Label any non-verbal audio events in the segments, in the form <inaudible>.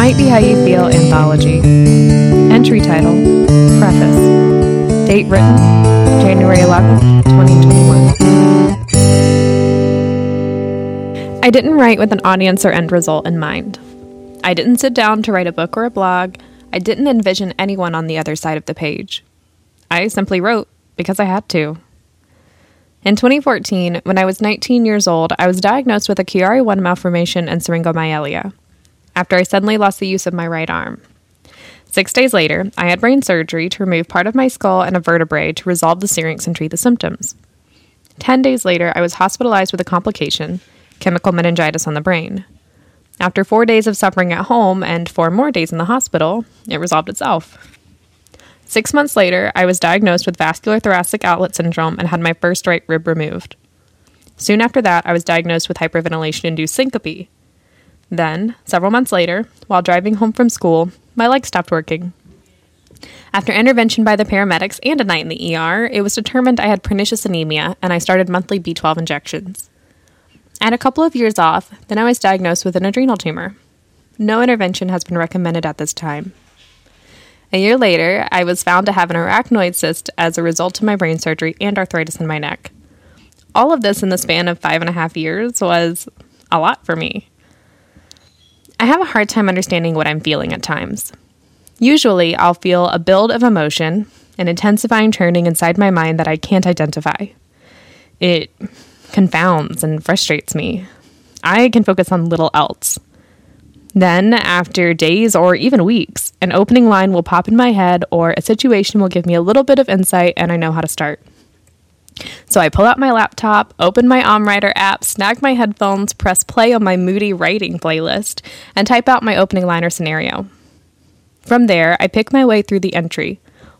Might Be How You Feel Anthology. Entry title Preface. Date written January 11th, 2021. I didn't write with an audience or end result in mind. I didn't sit down to write a book or a blog. I didn't envision anyone on the other side of the page. I simply wrote because I had to. In 2014, when I was 19 years old, I was diagnosed with a Chiari1 malformation and syringomyelia after I suddenly lost the use of my right arm. Six days later, I had brain surgery to remove part of my skull and a vertebrae to resolve the syrinx and treat the symptoms. Ten days later, I was hospitalized with a complication chemical meningitis on the brain. After four days of suffering at home and four more days in the hospital, it resolved itself. Six months later, I was diagnosed with vascular thoracic outlet syndrome and had my first right rib removed. Soon after that, I was diagnosed with hyperventilation induced syncope, then, several months later, while driving home from school, my leg stopped working. After intervention by the paramedics and a night in the ER, it was determined I had pernicious anemia and I started monthly B12 injections. I had a couple of years off, then I was diagnosed with an adrenal tumor. No intervention has been recommended at this time. A year later, I was found to have an arachnoid cyst as a result of my brain surgery and arthritis in my neck. All of this in the span of five and a half years was a lot for me. I have a hard time understanding what I'm feeling at times. Usually, I'll feel a build of emotion, an intensifying churning inside my mind that I can't identify. It confounds and frustrates me. I can focus on little else. Then, after days or even weeks, an opening line will pop in my head or a situation will give me a little bit of insight and I know how to start. So I pull out my laptop, open my OmmWriter app, snag my headphones, press play on my moody writing playlist, and type out my opening liner scenario. From there, I pick my way through the entry,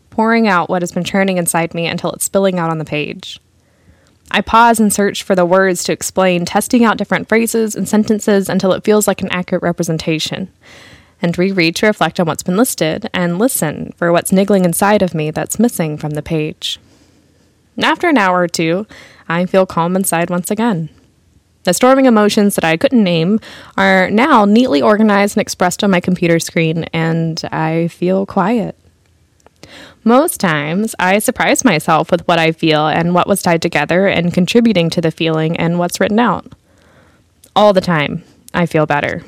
pouring out what has been churning inside me until it's spilling out on the page. I pause and search for the words to explain, testing out different phrases and sentences until it feels like an accurate representation, and reread to reflect on what's been listed and listen for what's niggling inside of me that's missing from the page. After an hour or two, I feel calm inside once again. The storming emotions that I couldn't name are now neatly organized and expressed on my computer screen, and I feel quiet. Most times, I surprise myself with what I feel and what was tied together and contributing to the feeling and what's written out. All the time, I feel better.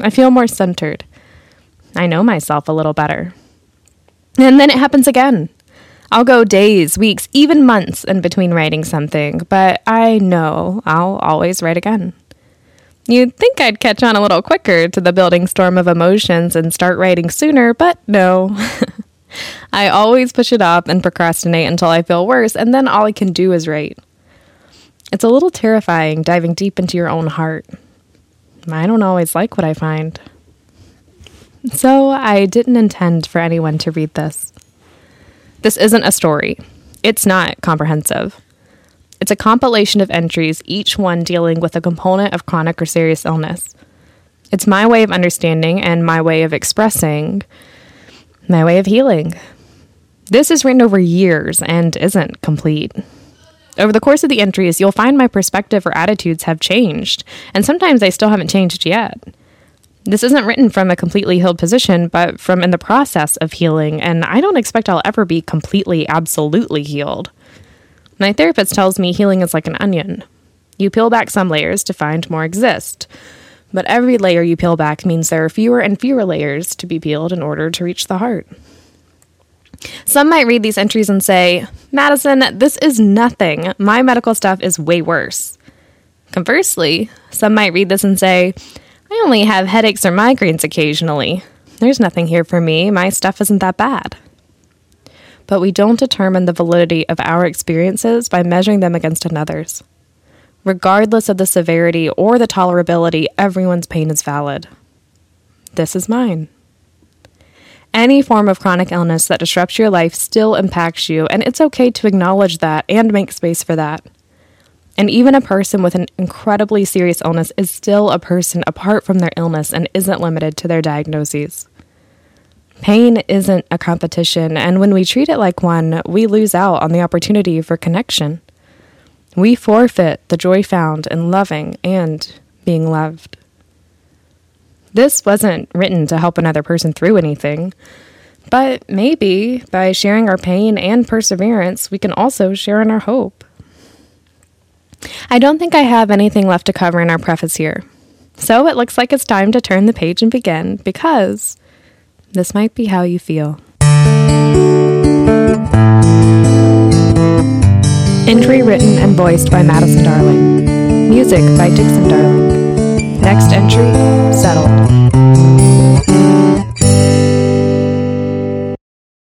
I feel more centered. I know myself a little better. And then it happens again. I'll go days, weeks, even months in between writing something, but I know I'll always write again. You'd think I'd catch on a little quicker to the building storm of emotions and start writing sooner, but no. <laughs> I always push it off and procrastinate until I feel worse, and then all I can do is write. It's a little terrifying diving deep into your own heart. I don't always like what I find. So I didn't intend for anyone to read this. This isn't a story, it's not comprehensive. It's a compilation of entries, each one dealing with a component of chronic or serious illness. It's my way of understanding and my way of expressing, my way of healing. This is written over years and isn't complete. Over the course of the entries, you'll find my perspective or attitudes have changed, and sometimes they still haven't changed yet. This isn't written from a completely healed position, but from in the process of healing, and I don't expect I'll ever be completely, absolutely healed. My therapist tells me healing is like an onion. You peel back some layers to find more exist, but every layer you peel back means there are fewer and fewer layers to be peeled in order to reach the heart. Some might read these entries and say, Madison, this is nothing. My medical stuff is way worse. Conversely, some might read this and say, I only have headaches or migraines occasionally. There's nothing here for me. My stuff isn't that bad. But we don't determine the validity of our experiences by measuring them against another's. Regardless of the severity or the tolerability, everyone's pain is valid. This is mine. Any form of chronic illness that disrupts your life still impacts you, and it's okay to acknowledge that and make space for that. And even a person with an incredibly serious illness is still a person apart from their illness and isn't limited to their diagnoses. Pain isn't a competition, and when we treat it like one, we lose out on the opportunity for connection. We forfeit the joy found in loving and being loved. This wasn't written to help another person through anything. But maybe by sharing our pain and perseverance, we can also share in our hope. I don't think I have anything left to cover in our preface here. So it looks like it's time to turn the page and begin because this might be how you feel. Entry written and voiced by Madison Darling. Music by Dixon Darling. Next entry, Settled.